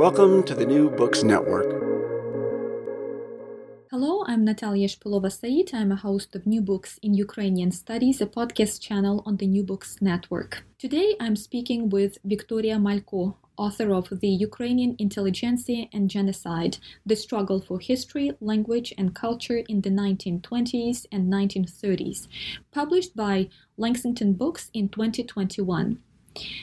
Welcome to the New Books Network. Hello, I'm Natalia Shpilova Said. I'm a host of New Books in Ukrainian Studies, a podcast channel on the New Books Network. Today I'm speaking with Victoria Malko, author of The Ukrainian Intelligentsia and Genocide The Struggle for History, Language, and Culture in the 1920s and 1930s, published by Lexington Books in 2021.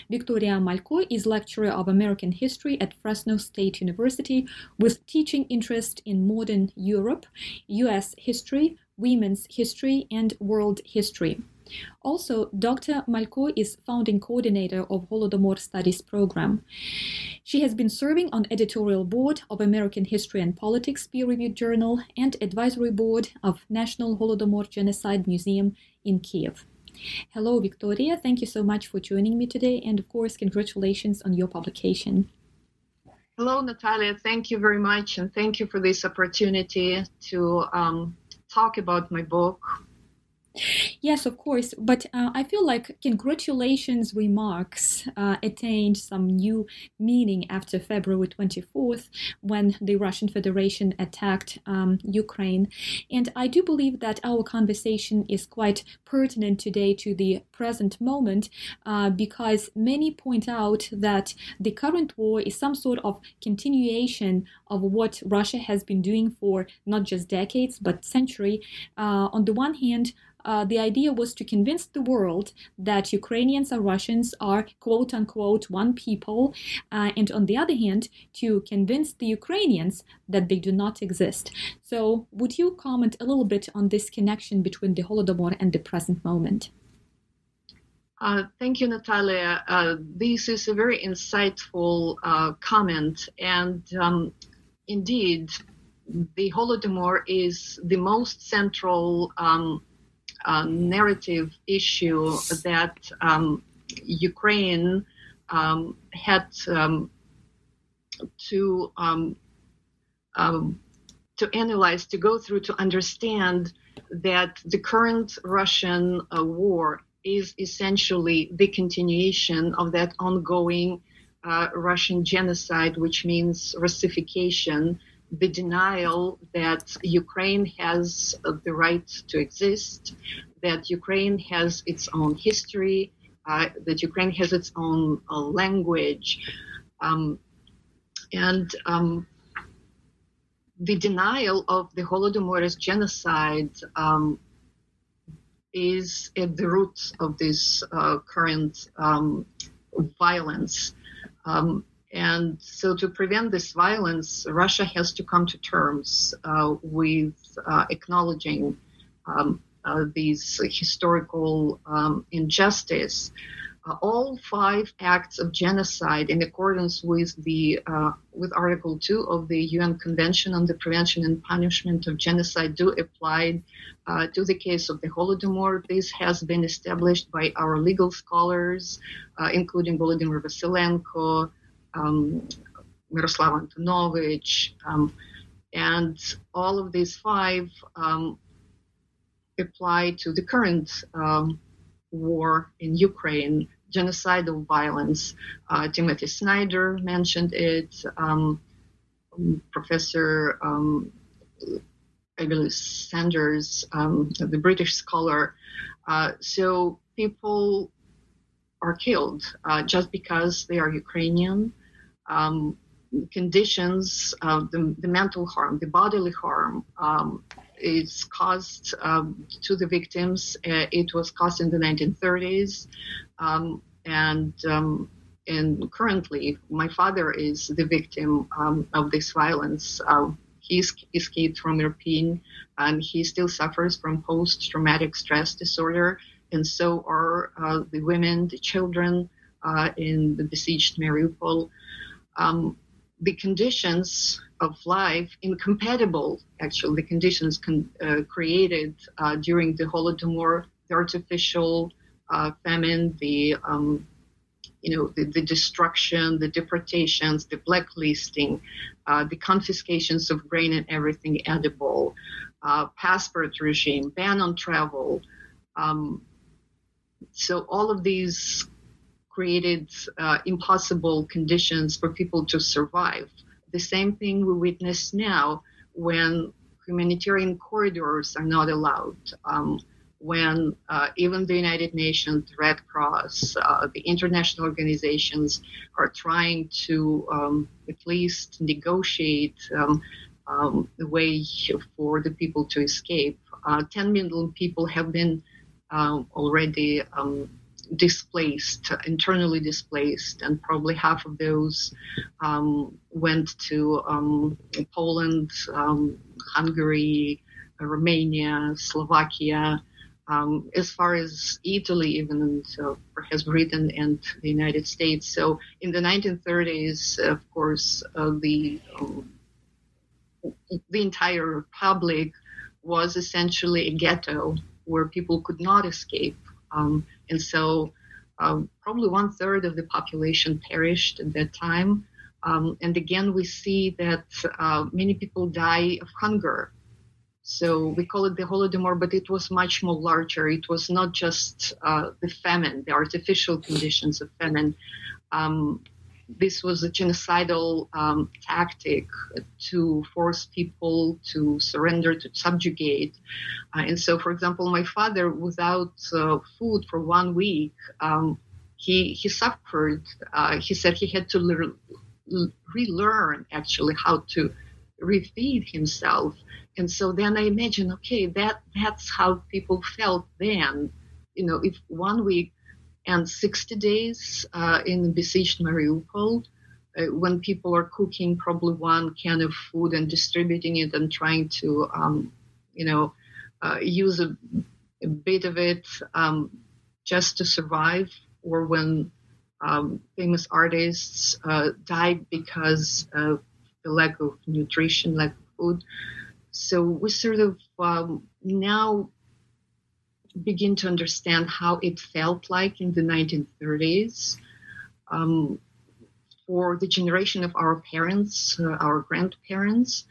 Victoria Malko is lecturer of American history at Fresno State University with teaching interest in modern Europe, US history, women's history, and world history. Also, Dr. Malko is founding coordinator of Holodomor Studies program. She has been serving on editorial board of American History and Politics peer-reviewed journal and advisory board of National Holodomor Genocide Museum in Kiev. Hello, Victoria. Thank you so much for joining me today. And of course, congratulations on your publication. Hello, Natalia. Thank you very much. And thank you for this opportunity to um, talk about my book, Yes, of course. But uh, I feel like congratulations remarks uh, attained some new meaning after February 24th when the Russian Federation attacked um, Ukraine. And I do believe that our conversation is quite pertinent today to the present moment uh, because many point out that the current war is some sort of continuation of what Russia has been doing for not just decades but century. Uh, on the one hand, uh, the idea was to convince the world that Ukrainians and Russians are quote unquote one people, uh, and on the other hand, to convince the Ukrainians that they do not exist. So, would you comment a little bit on this connection between the Holodomor and the present moment? Uh, thank you, Natalia. Uh, this is a very insightful uh, comment, and um, indeed, the Holodomor is the most central um, uh, narrative issue that um, Ukraine um, had um, to um, um, to analyze, to go through, to understand that the current Russian uh, war is essentially the continuation of that ongoing uh, Russian genocide, which means Russification the denial that Ukraine has the right to exist, that Ukraine has its own history, uh, that Ukraine has its own uh, language, um, and um, the denial of the Holodomor as genocide um, is at the root of this uh, current um, violence. And so, to prevent this violence, Russia has to come to terms uh, with uh, acknowledging um, uh, these historical um, injustice. Uh, all five acts of genocide, in accordance with the uh, with Article Two of the UN Convention on the Prevention and Punishment of Genocide, do apply uh, to the case of the Holodomor. This has been established by our legal scholars, including Volodymyr Vasilenko. Um, Miroslava Antonovich, um, and all of these five um, apply to the current um, war in Ukraine, genocidal violence. Uh, Timothy Snyder mentioned it. Um, Professor um, I believe Sanders, the British scholar. Uh, so people are killed uh, just because they are Ukrainian. Um, conditions, uh, the, the, mental harm, the bodily harm, um, is caused um, to the victims. Uh, it was caused in the 1930s, um, and um, and currently, my father is the victim um, of this violence. Uh, he's escaped from Irpin, and he still suffers from post-traumatic stress disorder, and so are uh, the women, the children uh, in the besieged Mariupol. Um, the conditions of life incompatible, actually, the conditions con- uh, created uh, during the Holodomor, the artificial uh, famine, the um, you know, the, the, destruction, the deportations, the blacklisting, uh, the confiscations of grain and everything edible, uh, passport regime, ban on travel. Um, so all of these created uh, impossible conditions for people to survive. The same thing we witness now when humanitarian corridors are not allowed. Um, when uh, even the United Nations, Red Cross, uh, the international organizations are trying to um, at least negotiate um, um, the way for the people to escape. Uh, 10 million people have been uh, already um, displaced, internally displaced, and probably half of those um, went to um, Poland, Hungary, Romania, Slovakia. Um, as far as Italy, even and uh, perhaps Britain and the United States. So in the 1930s, of course, uh, the um, the entire republic was essentially a ghetto where people could not escape, um, and so um, probably one third of the population perished at that time. Um, and again, we see that uh, many people die of hunger so we call it the Holodomor, but it was much more larger. It was not just uh, the famine, the artificial conditions of famine. Um, this was a genocidal um, tactic to force people to surrender, to subjugate. Uh, and so, for example, my father, without uh, food for one week, um, he he suffered. Uh, he said he had to le- relearn actually how to refeed himself and so then I imagine, okay, that that's how people felt then. You know, if one week and 60 days uh, in besieged Mariupol, uh, when people are cooking probably one can of food and distributing it and trying to, um, you know, uh, use a, a, bit of it um, just to survive, or when um, famous artists uh, died because of the lack of nutrition, lack of food. So we sort of um, now begin to understand how it felt like in the 1930s. Um, for the generation of our parents, uh, our grandparents,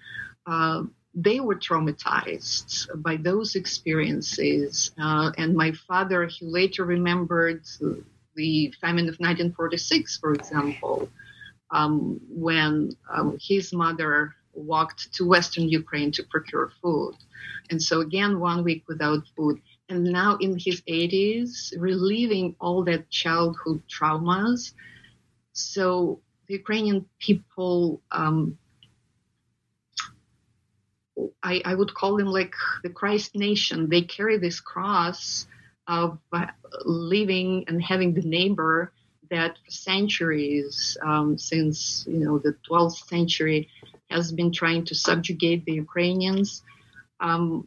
uh, they were traumatized by those experiences. Uh, and my father, he later remembered the famine of 1946, for example, um, when um, his mother walked to Western Ukraine to procure food. And so, again, one week without food. And now in his 80s, reliving all that childhood traumas. So, the Ukrainian people, um, I, I, would call them like the Christ nation. They carry this cross of uh, living and having the neighbor that for centuries, um, since you know the 12th century, has been trying to subjugate the Ukrainians. Um,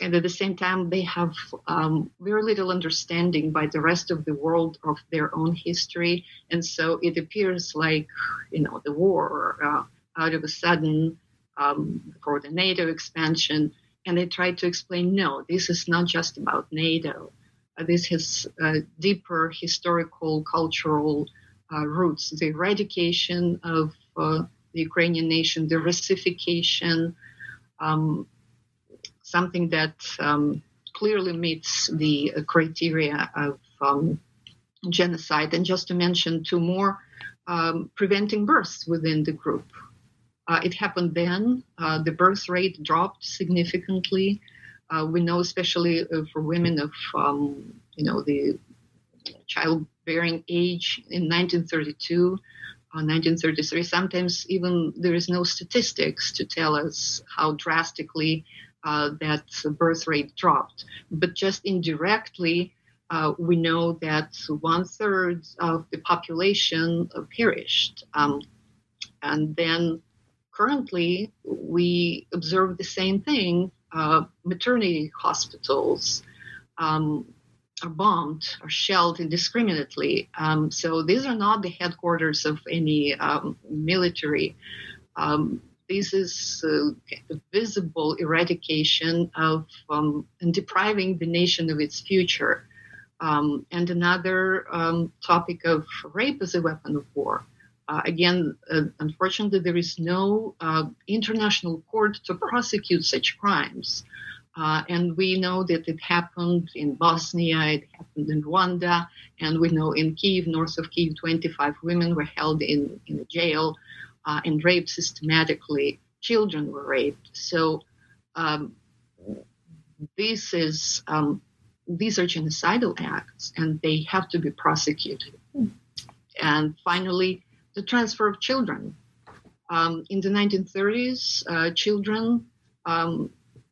and at the same time, they have um, very little understanding by the rest of the world of their own history. And so it appears like, you know, the war uh, out of a sudden um, for the NATO expansion. And they try to explain no, this is not just about NATO. Uh, this has uh, deeper historical, cultural uh, roots the eradication of uh, the Ukrainian nation, the Russification, um, something that um, clearly meets the criteria of um, genocide. And just to mention two more, um, preventing births within the group. Uh, it happened then. Uh, the birth rate dropped significantly. Uh, we know, especially uh, for women of, um, you know, the childbearing age in 1932, 1933. Uh, Sometimes even there is no statistics to tell us how drastically uh, that birth rate dropped. But just indirectly, uh, we know that one third of the population perished. Um, and then currently, we observe the same thing. Uh, maternity hospitals um, are bombed or shelled indiscriminately. Um, so these are not the headquarters of any um, military. Um, this is uh, visible eradication of um, and depriving the nation of its future. Um, and another um, topic of rape as a weapon of war. Uh, again, uh, unfortunately, there is no uh, international court to prosecute such crimes. Uh, and we know that it happened in Bosnia, it happened in Rwanda, and we know in Kiev, north of Kiev, 25 women were held in, in a jail uh, and raped systematically. Children were raped. So um, this is um, these are genocidal acts and they have to be prosecuted. And finally, the transfer of children. Um, in the 1930s, uh, children, um,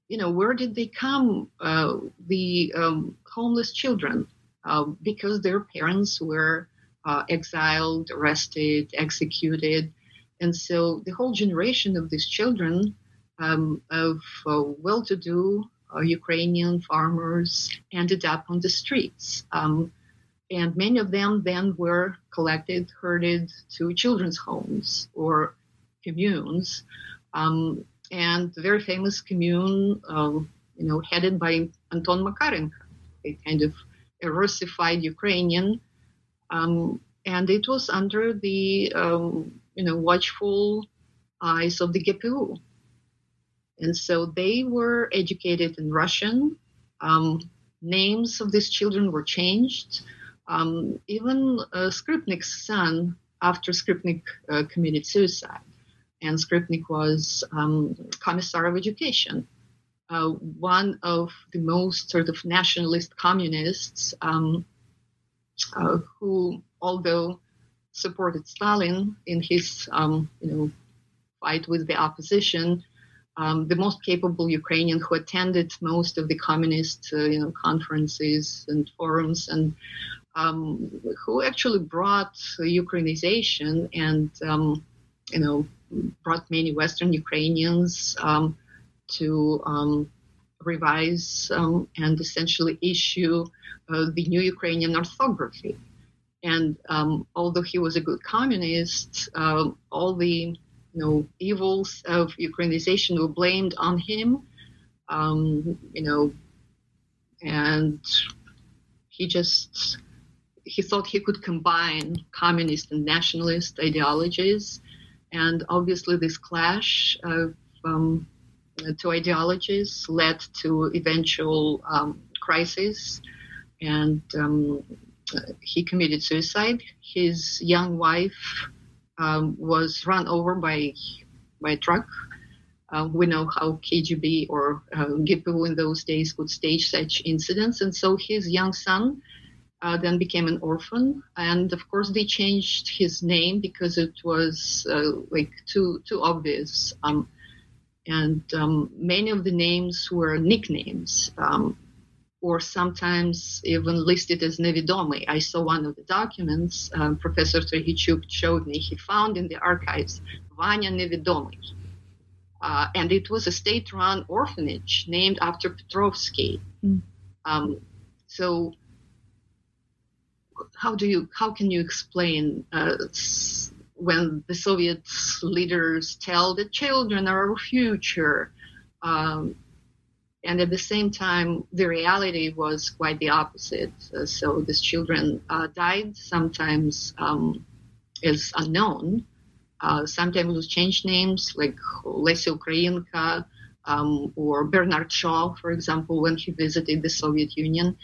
you know, where did they come? Uh, the um, homeless children, uh, because their parents were uh, exiled, arrested, executed. And so the whole generation of these children um, of uh, well to do uh, Ukrainian farmers ended up on the streets. Um, and many of them then were collected, herded to children's homes or communes. Um, and the very famous commune, um, you know, headed by Anton Makarenko, a kind of Russified Ukrainian. Um, and it was under the, um, you know, watchful eyes of the GPU, and so they were educated in Russian. Um, names of these children were changed. Um, even uh, Skripnik's son, after Skripnik uh, committed suicide, and Skripnik was um, commissar of education, uh, one of the most sort of nationalist communists um, uh, who, although supported Stalin in his, um, you know, fight with the opposition, um, the most capable Ukrainian who attended most of the communist uh, you know, conferences and forums and um, who actually brought Ukrainization and um, you know brought many Western Ukrainians um, to um, revise and essentially issue uh, the new Ukrainian orthography. And although he was a good communist, uh, all the you know, evils of Ukrainization were blamed on him. Um, you know, and he just he thought he could combine communist and nationalist ideologies, and obviously this clash of um, two ideologies led to eventual um, crisis, and um, he committed suicide. His young wife um, was run over by by a truck. Uh, we know how KGB or uh, GPU in those days would stage such incidents, and so his young son uh, then became an orphan. And of course, they changed his name because it was uh, like too too obvious. Um, and um, many of the names were nicknames. Um, or sometimes even listed as nevidomy. I saw one of the documents um, Professor Trehichuk showed me. He found in the archives Vanya Nevidomy. Uh, and it was a state-run orphanage named after Petrovsky. Mm. Um, so, how do you how can you explain uh, when the Soviet leaders tell the children are our future? Um, and at the same time, the reality was quite the opposite. Uh, so these children uh, died, sometimes um, as unknown. Uh, sometimes we change names like Lesya Ukrainka um, or Bernard Shaw, for example, when he visited the Soviet Union.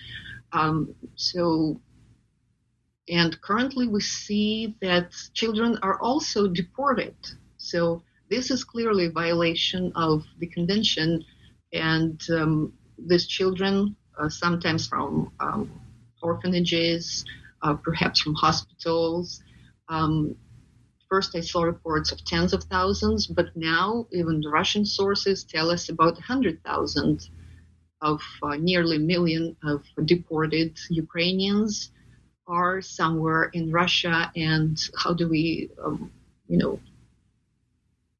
Um, so, and currently we see that children are also deported. So this is clearly a violation of the convention, and um, these children, uh, sometimes from um, orphanages, uh, perhaps from hospitals. Um, first, I saw reports of tens of thousands, but now even the Russian sources tell us about 100,000 of uh, nearly a million of deported Ukrainians are somewhere in Russia, and how do we, um, you know,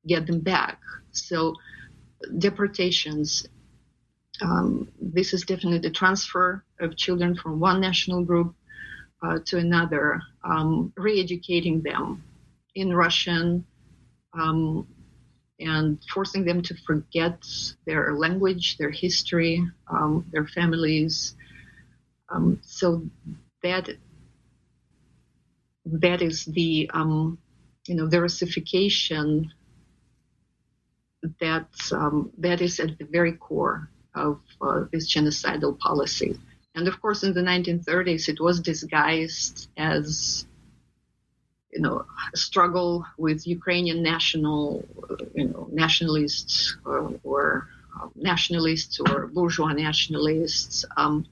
get them back? So, deportations. Um, this is definitely the transfer of children from one national group uh, to another, um, re-educating them in Russian, um, and forcing them to forget their language, their history, um, their families. Um, so that that is the um, you know the Russification that um, that is at the very core of uh, this genocidal policy. And of course, in the 1930s, it was disguised as you know, a struggle with Ukrainian national, you know, nationalists or, or uh, nationalists or bourgeois nationalists. Um,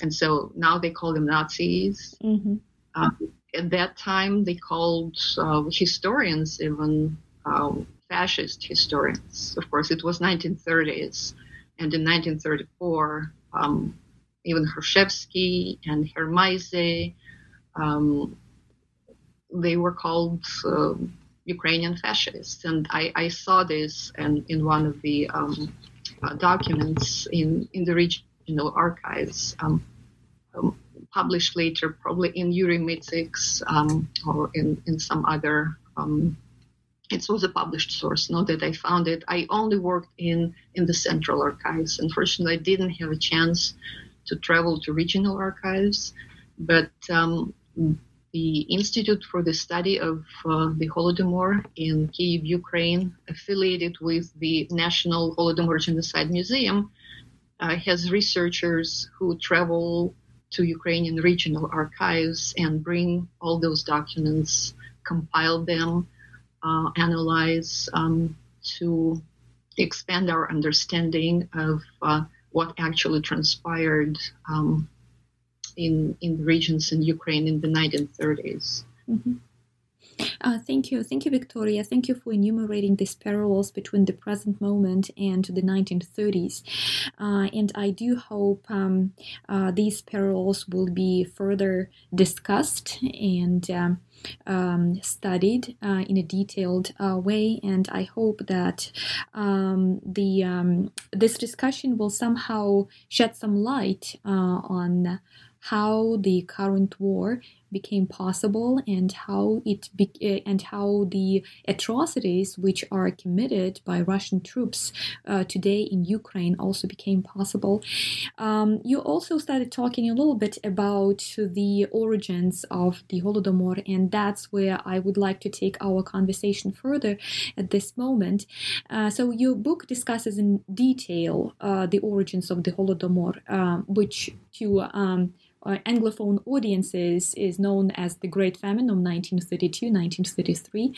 and so now they call them Nazis. Mm-hmm. Uh, at that time, they called uh, historians even um, fascist historians. Of course, it was 1930s, and in 1934, um, even Hrushevsky and Hermaise um, they were called uh, Ukrainian fascists. And I, I, saw this and in one of the um, uh, documents in, in the regional archives, um, um, published later, probably in Yuri Mitsyk's um, or in, in some other. Um, it was a published source, not that I found it. I only worked in, in the central archives. Unfortunately, I didn't have a chance to travel to regional archives, but um, the Institute for the Study of uh, the Holodomor in Kiev, Ukraine, affiliated with the National Holodomor Genocide Museum, uh, has researchers who travel to Ukrainian regional archives and bring all those documents, compile them, uh, analyze um, to expand our understanding of uh, what actually transpired um, in, in the regions in Ukraine in the 1930s. Mm-hmm. Uh, thank you. Thank you, Victoria. Thank you for enumerating these parallels between the present moment and the 1930s. Uh, and I do hope um, uh, these parallels will be further discussed and um, um, studied uh, in a detailed uh, way. And I hope that um, the um, this discussion will somehow shed some light uh, on how the current war became possible and how it be- eh, and how the atrocities which are committed by Russian troops uh, today in Ukraine also became possible. Um, you also started talking a little bit about the origins of the Holodomor, and that's where I would like to take our conversation further at this moment. Uh, so your book discusses in detail uh, the origins of the Holodomor, uh, which to um, Anglophone audiences is known as the Great Famine of 1932-1933.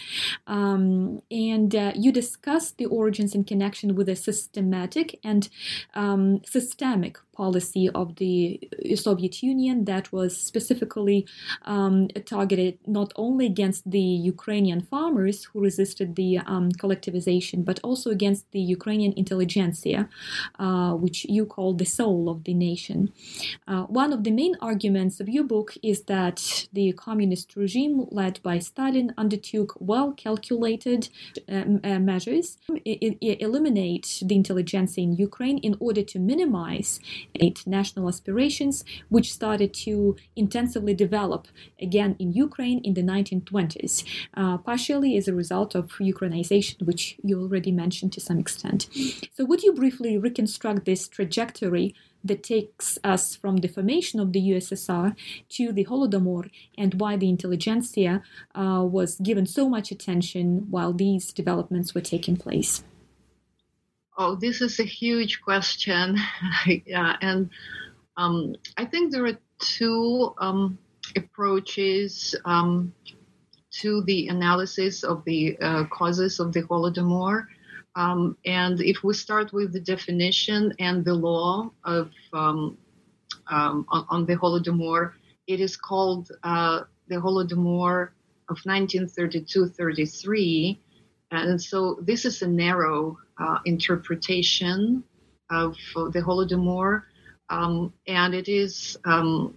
Um, and uh, you discuss the origins in connection with a systematic and um, systemic policy of the Soviet Union that was specifically um, targeted not only against the Ukrainian farmers who resisted the um, collectivization, but also against the Ukrainian intelligentsia, uh, which you call the soul of the nation. Uh, one of the main arguments of your book is that the communist regime led by Stalin undertook well calculated uh, uh measures to eliminate the intelligentsia in Ukraine in order to minimize its national aspirations, which started to intensively develop again in Ukraine in the 1920s, uh, partially as a result of Ukrainization, which you already mentioned to some extent. So, would you briefly reconstruct this trajectory that takes us from the formation of the USSR to the Holodomor and why the intelligentsia uh, was given so much attention while these developments were taking place? Oh, this is a huge question. yeah, and um, I think there are two um, approaches um, to the analysis of the uh, causes of the Holodomor. Um, and if we start with the definition and the law of um, um, on, on, the Holodomor, it is called uh, the Holodomor of 1932-33, and so this is a narrow uh, interpretation of the Holodomor, um, and it is um,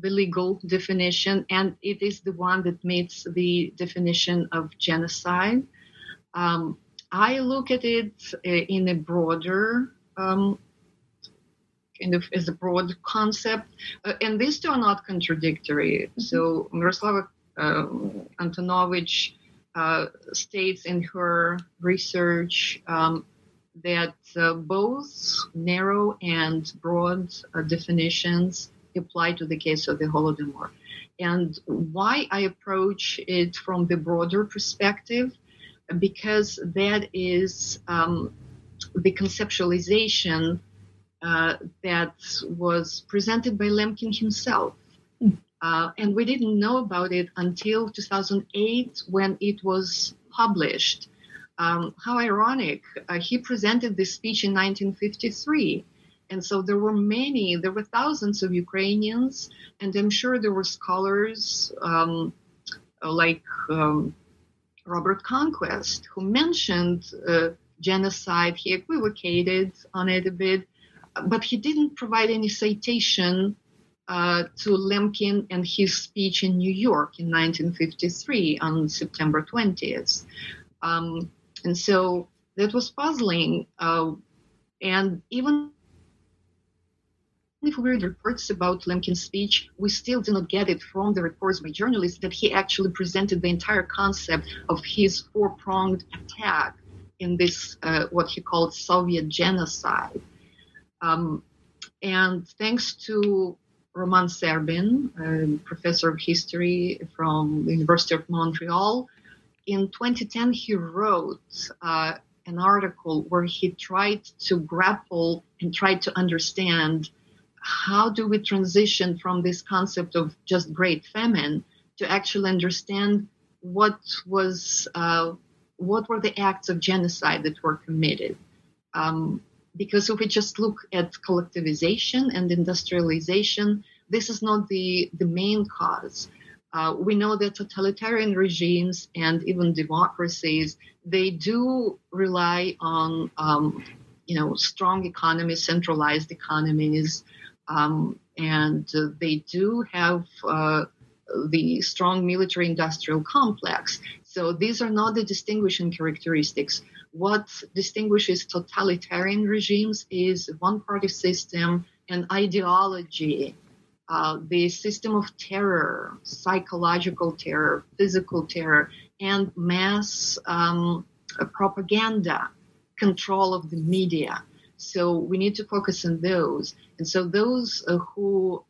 the legal definition, and it is the one that meets the definition of genocide. Um, I look at it uh, in a broader um, kind of as a broad concept, uh, and these two are not contradictory. Mm-hmm. So Miroslava uh, Antonovich uh, states in her research um, that uh, both narrow and broad uh, definitions apply to the case of the Holodomor. And why I approach it from the broader perspective because that is um, the conceptualization uh, that was presented by Lemkin himself. Uh, and we didn't know about it until 2008 when it was published. Um, how ironic. Uh, he presented this speech in 1953. And so there were many, there were thousands of Ukrainians, and I'm sure there were scholars um, like um, Robert Conquest, who mentioned uh, genocide. He equivocated on it a bit, but he didn't provide any citation uh, to Lemkin and his speech in New York in 1953 on September 20th. Um, and so that was puzzling. Uh, and even if we read reports about Lemkin's speech, we still do not get it from the reports by journalists that he actually presented the entire concept of his four-pronged attack in this, uh, what he called Soviet genocide. Um, and thanks to Roman Serbyn, a professor of history from the University of Montreal, in 2010 he wrote uh, an article where he tried to grapple and tried to understand how do we transition from this concept of just great famine to actually understand what was uh, what were the acts of genocide that were committed? Um, because if we just look at collectivization and industrialization this is not the the main cause. Uh, we know that totalitarian regimes and even democracies they do rely on um, you know strong economies centralized economies um, and uh, they do have uh, the strong military industrial complex. So these are not the distinguishing characteristics. What distinguishes totalitarian regimes is one party system and ideology, uh, the system of terror, psychological terror, physical terror, and mass um, propaganda, control of the media. So we need to focus on those. And so those uh, who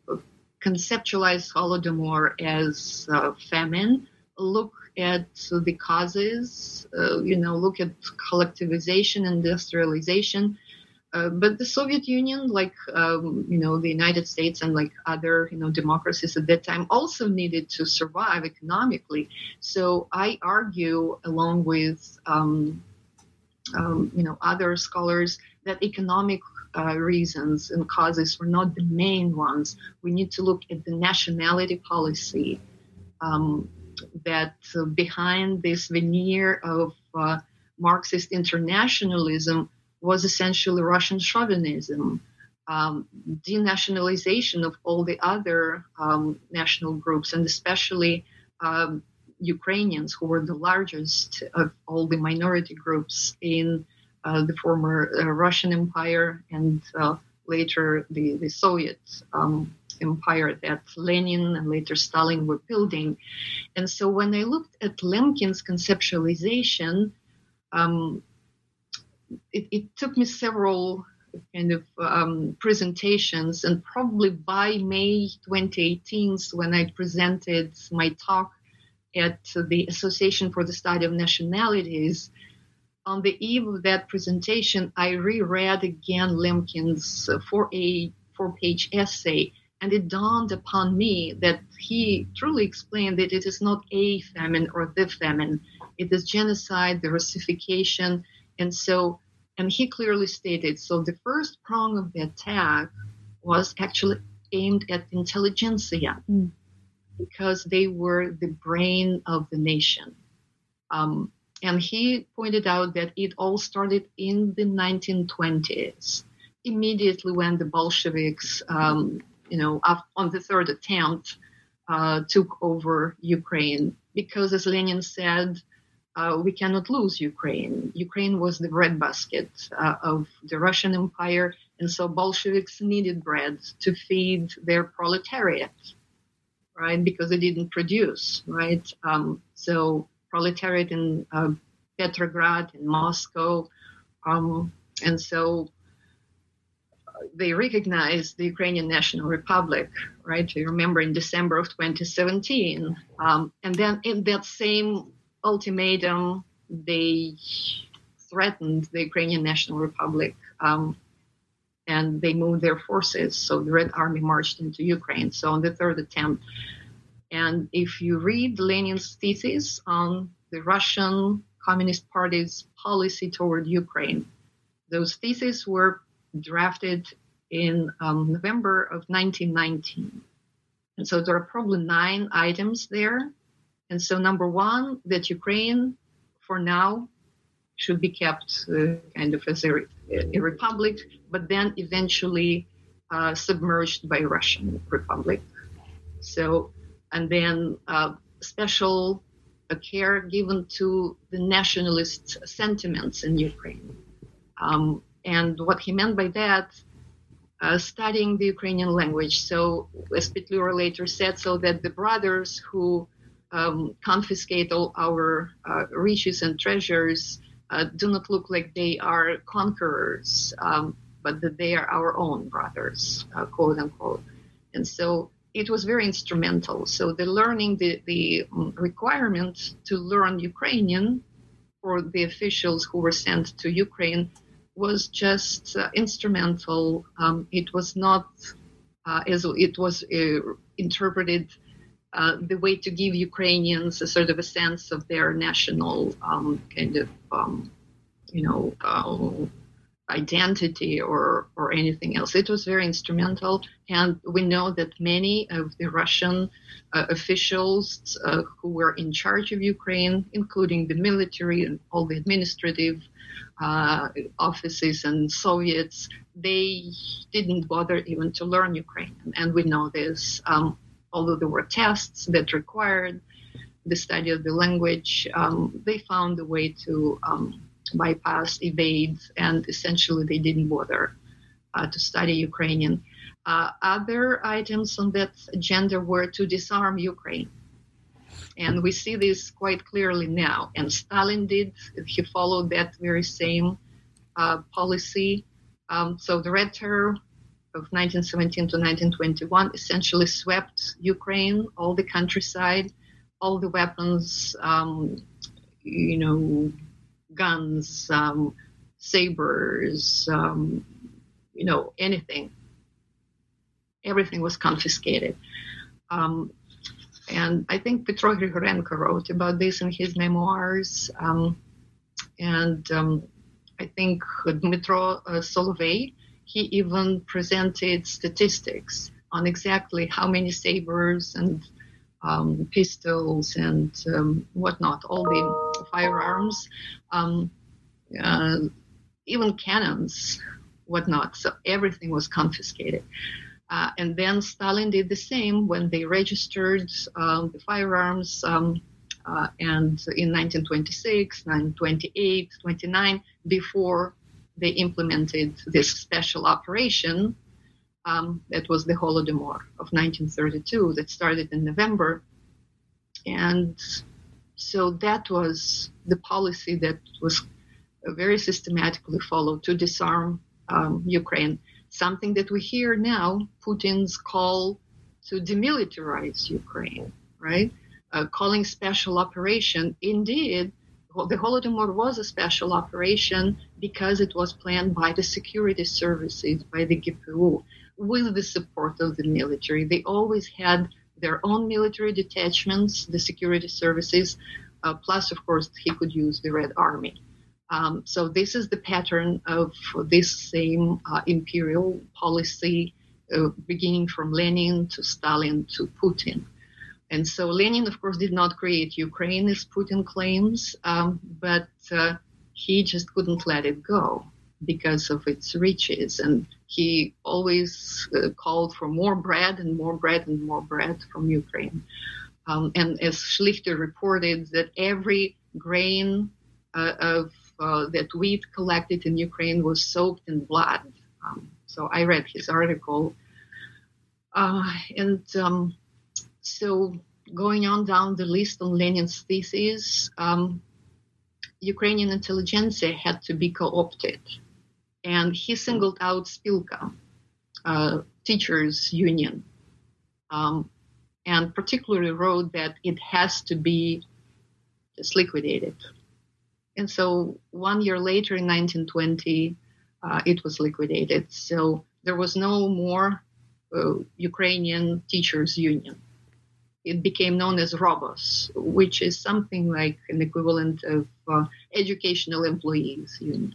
conceptualize Holodomor as uh, famine look at the causes, uh, you know, look at collectivization, industrialization. Uh, but the Soviet Union, like um, you know, the United States and like other you know democracies at that time, also needed to survive economically. So I argue, along with um, um, you know other scholars, that economic uh, reasons and causes were not the main ones. We need to look at the nationality policy um, that uh, behind this veneer of uh, Marxist internationalism was essentially Russian chauvinism, um, denationalization of all the other um, national groups, and especially um, Ukrainians, who were the largest of all the minority groups in the former uh, Russian Empire and uh, later the, the Soviet um, empire that Lenin and later Stalin were building. And so when I looked at Lemkin's conceptualization, um, it, it, took me several kind of um, presentations, and probably by May 2018, when I presented my talk at the Association for the Study of Nationalities, on the eve of that presentation, I reread again Lemkin's four a four page essay, and it dawned upon me that he truly explained that it is not a famine or the famine, it is genocide, the Russification, and so, and he clearly stated so the first prong of the attack was actually aimed at intelligentsia mm. because they were the brain of the nation. Um, and he pointed out that it all started in the 1920s, immediately when the Bolsheviks, um, you know, on the third attempt, uh, took over Ukraine. Because, as Lenin said, uh, we cannot lose Ukraine. Ukraine was the breadbasket uh, of the Russian Empire, and so Bolsheviks needed bread to feed their proletariat, right? Because they didn't produce, right? Um, so proletariat in uh, Petrograd, and Moscow. Um, and so uh, they recognized the Ukrainian National Republic, right? You remember in December of 2017. Um, and then in that same ultimatum, they threatened the Ukrainian National Republic um, and they moved their forces. So the Red Army marched into Ukraine. So on the third attempt, and if you read Lenin's thesis on the Russian Communist Party's policy toward Ukraine, those theses were drafted in um, November of 1919. And so there are probably nine items there. And so, number one, that Ukraine, for now, should be kept uh, kind of as a, a, republic, but then eventually uh, submerged by Russian republic. So and then uh, special care given to the nationalist sentiments in Ukraine. Um, and what he meant by that, uh, studying the Ukrainian language. So, as Petliura later said, so that the brothers who um, confiscate all our uh, riches and treasures uh, do not look like they are conquerors, um, but that they are our own brothers, uh, quote unquote. And so it was very instrumental. So the learning, the, the um, requirement to learn Ukrainian for the officials who were sent to Ukraine was just uh, instrumental. Um, it was not uh, as it was uh, interpreted uh, the way to give Ukrainians a sort of a sense of their national um, kind of, um, you know, uh, identity or, or anything else. It was very instrumental. And we know that many of the Russian uh, officials uh, who were in charge of Ukraine, including the military and all the administrative uh, offices and Soviets, they didn't bother even to learn Ukrainian. And we know this, um, although there were tests that required the study of the language, um, they found a way to um, bypass, evade, and essentially they didn't bother uh, to study Ukrainian. Uh, other items on that agenda were to disarm Ukraine. And we see this quite clearly now. And Stalin did, he followed that very same uh, policy. Um, so the Red Terror of 1917 to 1921 essentially swept Ukraine, all the countryside, all the weapons, um, you know, guns, um, sabers, um, you know, anything. Everything was confiscated. Um, and I think Petro Grigorenko wrote about this in his memoirs. Um, and um, I think Dmitro uh, Solovey, he even presented statistics on exactly how many sabers and um, pistols and um, whatnot, all the firearms, um, uh, even cannons, whatnot. So everything was confiscated. Uh, and then Stalin did the same when they registered um, the firearms. Um, uh, and in 1926, 1928, 29, before they implemented this special operation, um, that was the Holodomor of 1932 that started in November. And so that was the policy that was very systematically followed to disarm um, Ukraine. Something that we hear now, Putin's call to demilitarize Ukraine, right? Uh, calling special operation. Indeed, the Holodomor was a special operation because it was planned by the security services, by the GPU, with the support of the military. They always had their own military detachments, the security services, uh, plus, of course, he could use the Red Army. Um, so this is the pattern of this same uh, imperial policy, uh, beginning from Lenin to Stalin to Putin. And so Lenin, of course, did not create Ukraine, as Putin claims, um, but uh, he just couldn't let it go because of its riches. And he always uh, called for more bread and more bread and more bread from Ukraine. Um, and as Schlichter reported, that every grain uh, of uh, that wheat collected in Ukraine was soaked in blood. Um, so I read his article, uh, and um, so going on down the list on Lenin's thesis, um, Ukrainian intelligentsia had to be co-opted, and he singled out Spilka, uh, teachers' union, um, and particularly wrote that it has to be just liquidated. And so one year later, in 1920, uh, it was liquidated. So there was no more uh, Ukrainian teachers' union it became known as Robos, which is something like an equivalent of uh, educational employees union.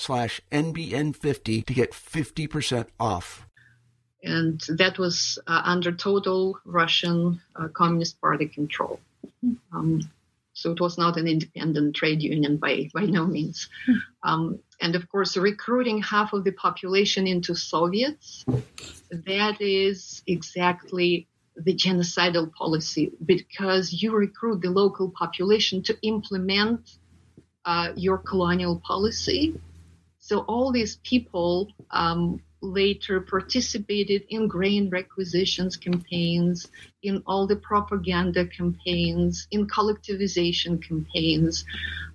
slash NBN50 to get 50% off. And that was uh, under total Russian uh, Communist Party control. Um, so it was not an independent trade union by, by no means. Um, and of course, recruiting half of the population into Soviets, that is exactly the genocidal policy because you recruit the local population to implement uh, your colonial policy so all these people um, later participated in grain requisitions campaigns, in all the propaganda campaigns, in collectivization campaigns.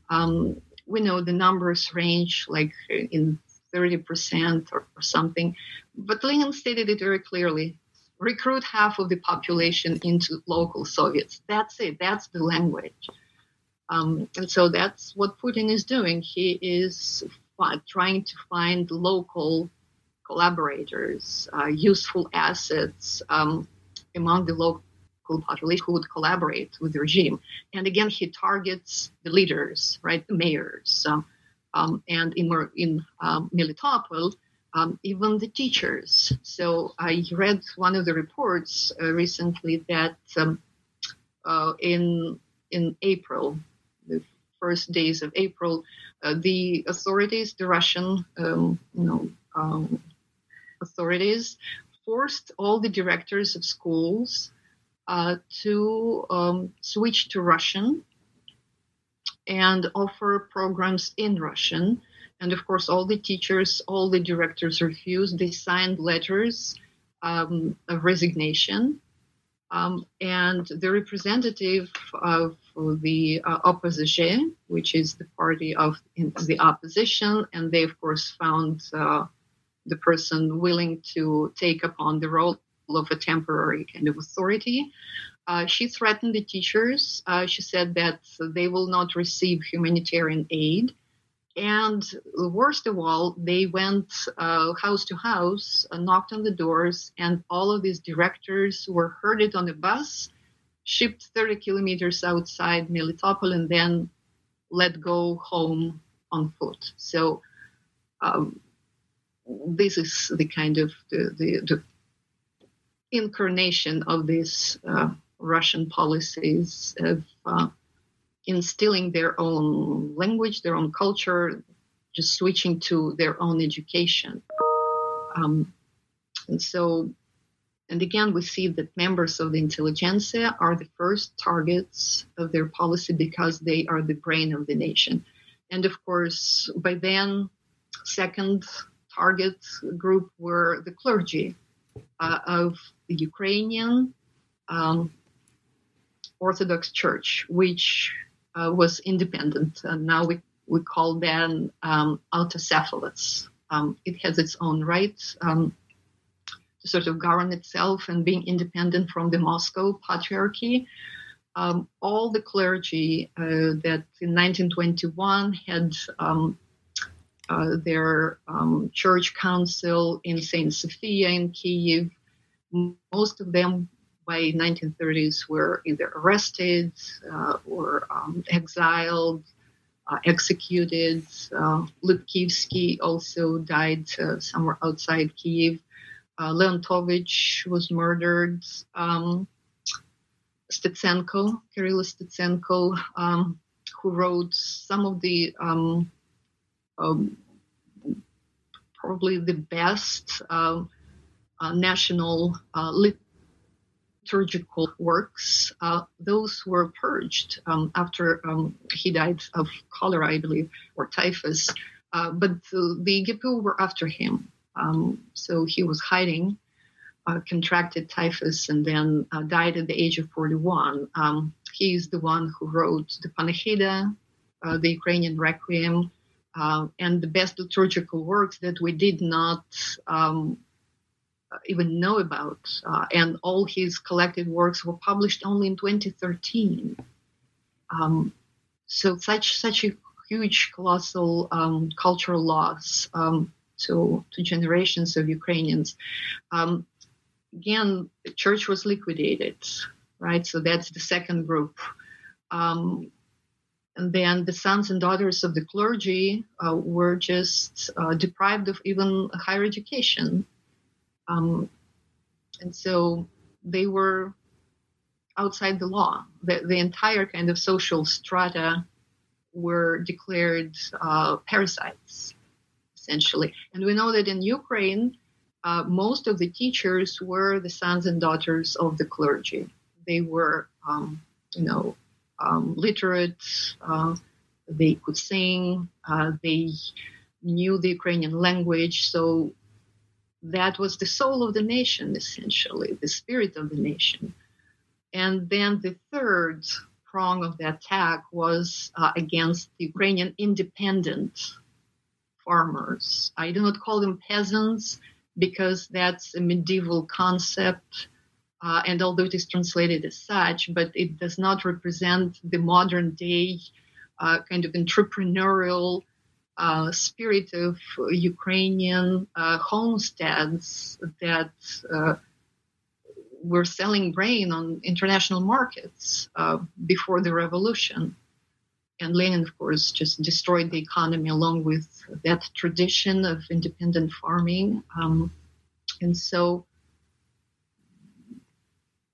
Um, we know the numbers range like in 30% or, or something, but Lenin stated it very clearly recruit half of the population into local Soviets. That's it. That's the language. Um, and so that's what Putin is doing. He is trying to find local collaborators, uh, useful assets um, among the local population who would collaborate with the regime. And again, he targets the leaders, right, the mayors, um, um, and in in um, Melitopol, um, even the teachers. So I read one of the reports uh, recently that um, uh, in in April, first days of April, uh, the authorities, the Russian, um, you know, um, authorities, forced all the directors of schools uh, to um, switch to Russian and offer programs in Russian. And of course, all the teachers, all the directors refused. They signed letters um, of resignation. Um, and the representative of the uh, opposition, which is the party of the opposition, and they of course found uh, the person willing to take upon the role of a temporary kind of authority. Uh, she threatened the teachers. Uh, she said that they will not receive humanitarian aid and worst of all, they went uh, house to house, uh, knocked on the doors, and all of these directors were herded on a bus, shipped 30 kilometers outside Melitopol, and then let go home on foot. So um, this is the kind of the, the, the incarnation of these uh, Russian policies of uh, instilling their own language, their own culture, just switching to their own education. Um, and so, and again, we see that members of the intelligentsia are the first targets of their policy because they are the brain of the nation. And of course, by then, second target group were the clergy uh, of the Ukrainian um, Orthodox Church, which uh, was independent. And now we, we call them um, autocephalates. Um, it has its own rights um, sort of govern itself and being independent from the Moscow patriarchy. Um, all the clergy uh, that in 1921 had um, uh, their um, church council in Saint Sophia in Kiev, most of them by 1930s were either arrested uh, or um, exiled, uh, executed. Uh, also died uh, somewhere outside Kiev. Uh, Leontovich was murdered. Um, Stetsenko, Kirill Stetsenko, um, who wrote some of the um, um probably the best uh, national lit liturgical works, uh, those were purged um, after he died of cholera, I believe, or typhus. Uh, but the, the GPU were after him. Um, so he was hiding, uh, contracted typhus, and then uh, died at the age of 41. Um, is the one who wrote the Panikhida, uh, the Ukrainian Requiem, uh, and the best liturgical works that we did not um, even know about. Uh, and all his collected works were published only in 2013. Um, so such such a huge, colossal um, cultural loss um, to to generations of Ukrainians. Um, again, the church was liquidated, right? So that's the second group. Um, and then the sons and daughters of the clergy uh, were just uh, deprived of even higher education. Um, and so they were outside the law. The, the entire kind of social strata were declared uh, parasites, essentially. And we know that in Ukraine, uh, most of the teachers were the sons and daughters of the clergy. They were, um, you know, um, literate. Uh, they could sing. Uh, they knew the Ukrainian language. So that was the soul of the nation, essentially, the spirit of the nation. And then the third prong of the attack was uh, against the Ukrainian independent farmers. I do not call them peasants because that's a medieval concept. Uh, and although it is translated as such, but it does not represent the modern day uh, kind of entrepreneurial uh, spirit of Ukrainian uh, homesteads that uh, were selling grain on international markets uh, before the revolution. And Lenin, of course, just destroyed the economy along with that tradition of independent farming. Um, and so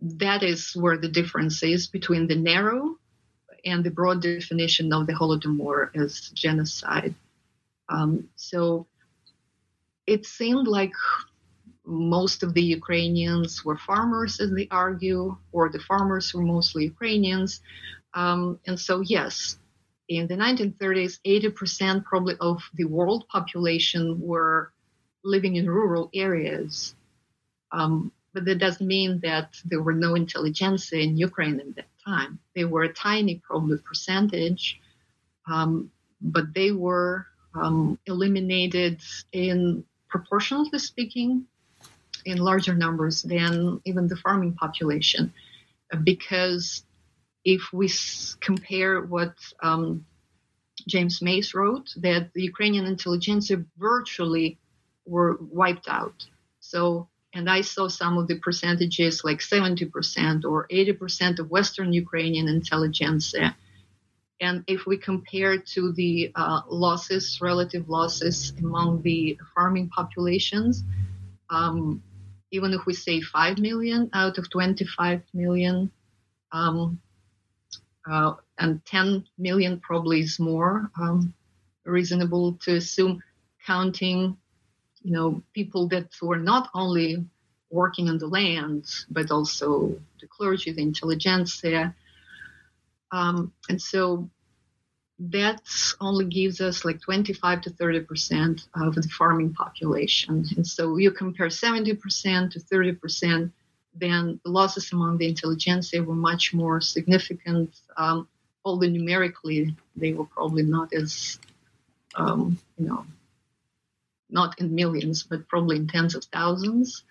that is where the difference is between the narrow and the broad definition of the Holodomor as genocide. Um, so it seemed like most of the Ukrainians were farmers, as they argue, or the farmers were mostly Ukrainians. Um, and so, yes, in the 1930s, 80% probably of the world population were living in rural areas. Um, but that doesn't mean that there were no intelligentsia in Ukraine at that time. They were a tiny, probably percentage, um, but they were um, eliminated in proportionally speaking in larger numbers than even the farming population because if we compare what um, James Mace wrote that the Ukrainian intelligentsia virtually were wiped out. So, and I saw some of the percentages like 70% or 80% of Western Ukrainian intelligentsia. And if we compare to the uh, losses, relative losses among the farming populations, um, even if we say 5 million out of 25 million, um, uh, and 10 million probably is more um, reasonable to assume, counting, you know, people that were not only working on the land, but also the clergy, the intelligentsia. Um, and so that only gives us like 25 to 30 percent of the farming population. And so you compare 70 percent to 30 percent, then the losses among the intelligentsia were much more significant. Um, although numerically they were probably not as, um, you know, not in millions, but probably in tens of thousands.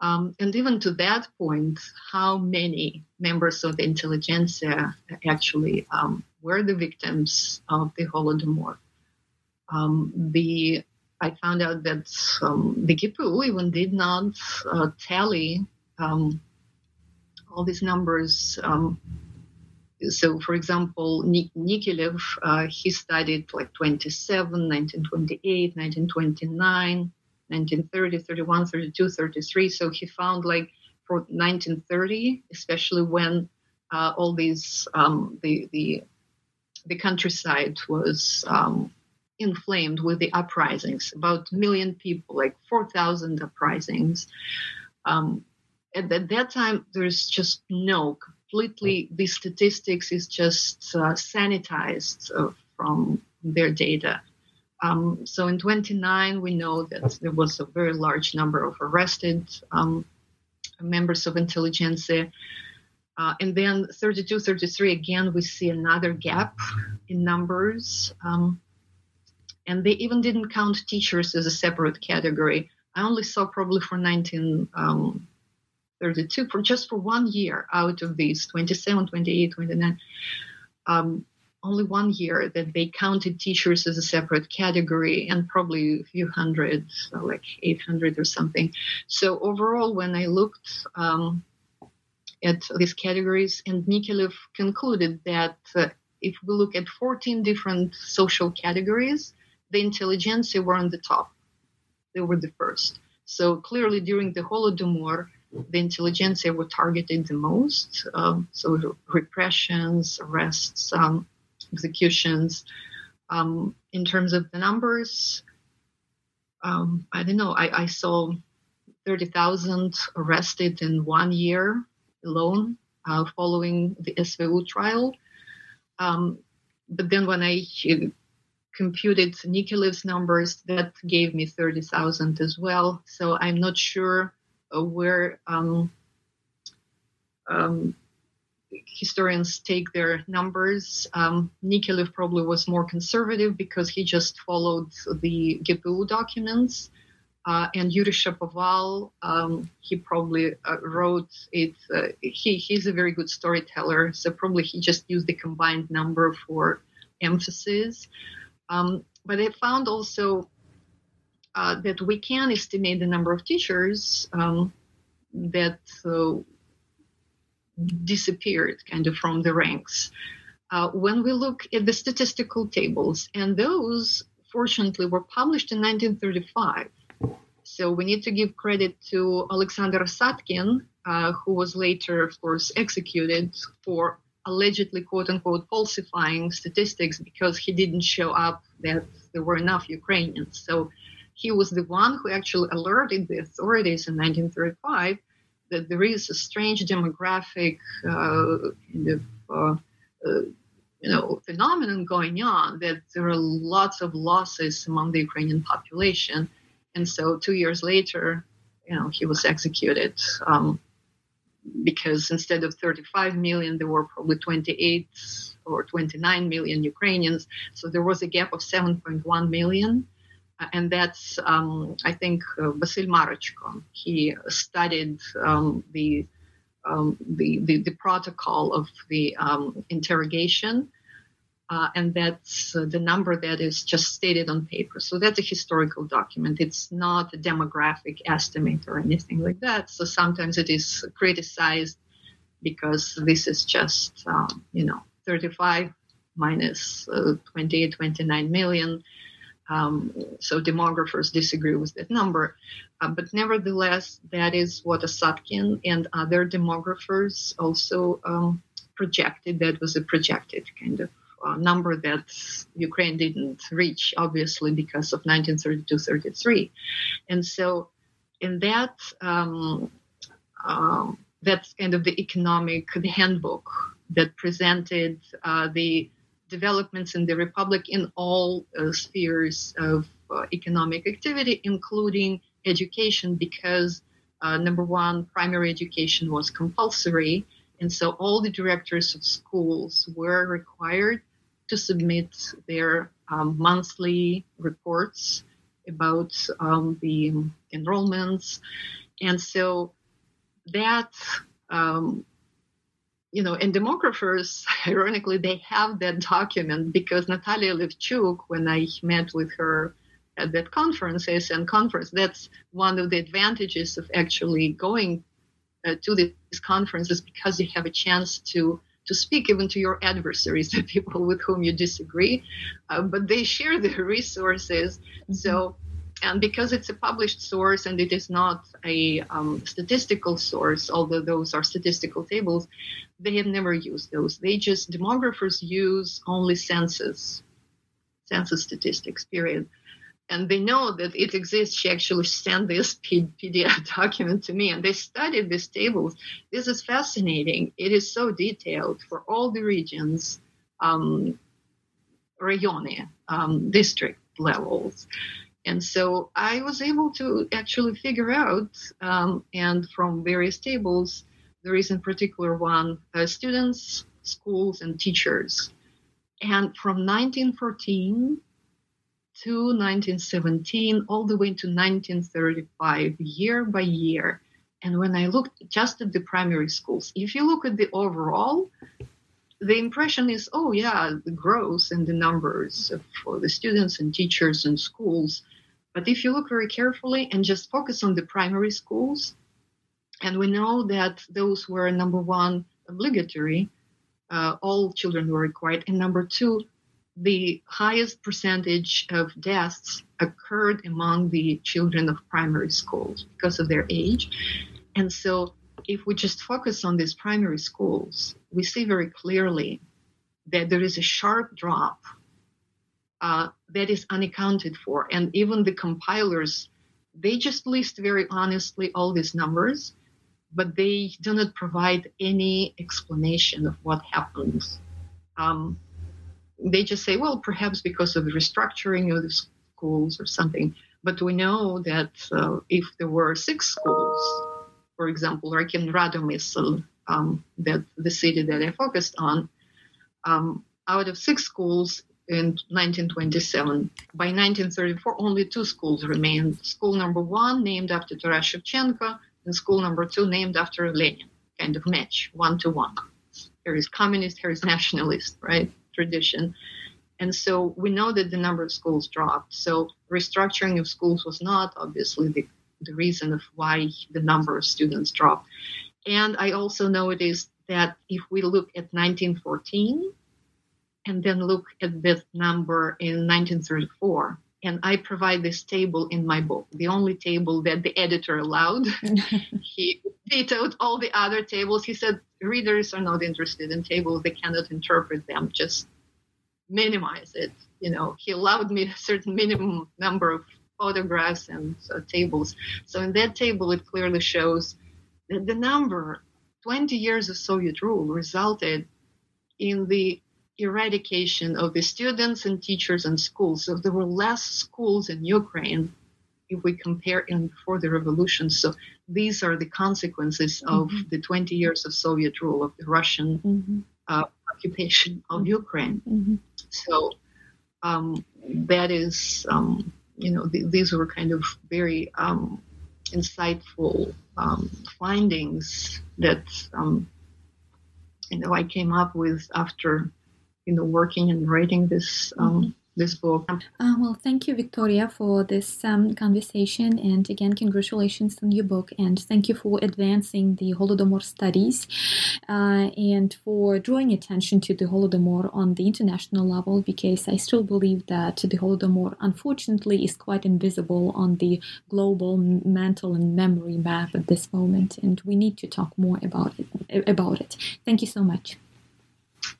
Um, and even to that point, how many members of the intelligentsia actually um, were the victims of the Holodomor? Um, the I found out that um, the GPU even did not uh, tally um, all these numbers. Um, so, for example, Nik- Nikelev, uh, he studied like 27, 1928, 1929. 1930, 31, 32, 33. So he found like for 1930, especially when uh, all these um, the the the countryside was um, inflamed with the uprisings, about a million people, like 4,000 uprisings. Um, at, at that time there's just no completely mm. the statistics is just uh, sanitized uh, from their data. Um, so in 29, we know that there was a very large number of arrested um, members of intelligentsia. Uh, and then 32, 33, again, we see another gap in numbers. Um, and they even didn't count teachers as a separate category. I only saw probably for 19. Um, 32 for just for one year out of these 27 28 29 um, only one year that they counted teachers as a separate category and probably a few hundred so like 800 or something. So overall when i looked um, at these categories and Nikelev concluded that uh, if we look at 14 different social categories the intelligentsia were on the top. They were the first. So clearly during the holodomor the intelligentsia were targeted the most. Um, so repressions, arrests, um, executions. Um, in terms of the numbers, um, I don't know. I, I saw 30,000 arrested in one year alone uh, following the SVU trial. Um, but then when I computed Nikelev's numbers, that gave me 30,000 as well. So I'm not sure uh, where um, um, historians take their numbers. Um, probably was more conservative because he just followed the GPU documents. Uh, and Yuri Shapoval, um, he probably uh, wrote it. Uh, he, he's a very good storyteller, so probably he just used the combined number for emphasis. Um, but I found also uh, that we can estimate the number of teachers um, that uh, disappeared kind of from the ranks. Uh, when we look at the statistical tables, and those fortunately were published in 1935. So we need to give credit to Alexander Asatkin, uh, who was later, of course, executed for allegedly, quote unquote, falsifying statistics because he didn't show up that there were enough Ukrainians. So he was the one who actually alerted the authorities in 1935 that there is a strange demographic uh, kind of uh, uh, you know phenomenon going on that there are lots of losses among the Ukrainian population, and so two years later, you know, he was executed. Um, because instead of 35 million, there were probably 28 or 29 million Ukrainians. So there was a gap of 7.1 million and that's um, I think uh, Vasil Marochko. He studied um, the, um, the, the, the protocol of the um, interrogation, uh, and that's uh, the number that is just stated on paper. So that's a historical document. It's not a demographic estimate or anything like that. So sometimes it is criticized because this is just, um, you know, 35 minus, uh, 28, 29 million. Um, so demographers disagree with that number. Uh, but nevertheless, that is what Asatkin and other demographers also um, projected. That was a projected kind of uh, number that Ukraine didn't reach, obviously, because of 1932-33. And so, in that, um, um, that's kind of the economic the handbook that presented uh, the developments in the republic in all uh, spheres of uh, economic activity, including education, because uh, number one, primary education was compulsory. And so all the directors of schools were required to submit their um, monthly reports about um, the enrollments. And so that, um, you know, and demographers, ironically, they have that document because Natalia Levchuk, when I met with her at that conference, ASN conference, that's one of the advantages of actually going uh, to these conferences because you have a chance to to speak even to your adversaries, the people with whom you disagree, uh, but they share their resources. So, and because it's a published source and it is not a um, statistical source, although those are statistical tables, they have never used those. They just, demographers use only census, census statistics, period and they know that it exists. She actually sent this PDF document to me, and they studied these tables. This is fascinating. It is so detailed for all the regions, um, rayoni, um, district levels. And so I was able to actually figure out, um, and from various tables, there is in particular one uh, students, schools, and teachers. And from 1914 to 1917, all the way to 1935, year by year. And when I looked just at the primary schools, if you look at the overall, the impression is, oh yeah, the growth and the numbers for the students and teachers and schools. But if you look very carefully and just focus on the primary schools, and we know that those were number one obligatory, uh, all children were required, and number two, the highest percentage of deaths occurred among the children of primary schools because of their age. And so, if we just focus on these primary schools, we see very clearly that there is a sharp drop uh, that is unaccounted for. And even the compilers, they just list very honestly all these numbers, but they do not provide any explanation of what happens. Um, they just say, well, perhaps because of the restructuring of the schools or something. But we know that uh, if there were six schools, for example, like in Radomysl, um, that the city that I focused on, um, out of six schools in 1927, by 1934, only two schools remained. School number one, named after Taras Shevchenko, and school number two, named after Lenin, kind of match, one to one. Here is communist, here is nationalist, right? tradition. And so we know that the number of schools dropped. So restructuring of schools was not obviously the, the reason of why the number of students dropped. And I also noticed that if we look at 1914 and then look at that number in 1934, and I provide this table in my book, the only table that the editor allowed. he vetoed all the other tables. He said readers are not interested in tables; they cannot interpret them. Just minimize it. You know, he allowed me a certain minimum number of photographs and uh, tables. So in that table, it clearly shows that the number 20 years of Soviet rule resulted in the eradication of the students and teachers and schools. So there were less schools in Ukraine if we compare in before the revolution. So these are the consequences of mm-hmm. the 20 years of Soviet rule of the Russian mm-hmm. uh, occupation of mm-hmm. Ukraine. Mm-hmm. So um, that is, um, you know, th- these were kind of very um, insightful um, findings that, um, you know, I came up with after you know working and writing this um, mm-hmm this book. Uh, well, thank you, Victoria, for this um, conversation. And again, congratulations on your book. And thank you for advancing the Holodomor studies uh, and for drawing attention to the Holodomor on the international level, because I still believe that the Holodomor, unfortunately, is quite invisible on the global mental and memory map at this moment. And we need to talk more about it. About it. Thank you so much.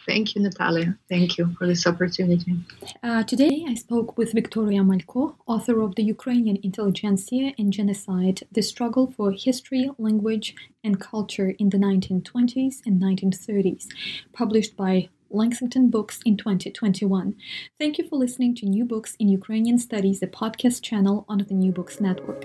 Thank you, Natalia. Thank you for this opportunity. Uh, today, I spoke with Victoria Malko, author of The Ukrainian Intelligentsia and Genocide The Struggle for History, Language, and Culture in the 1920s and 1930s, published by Lexington Books in 2021. Thank you for listening to New Books in Ukrainian Studies, the podcast channel on the New Books Network.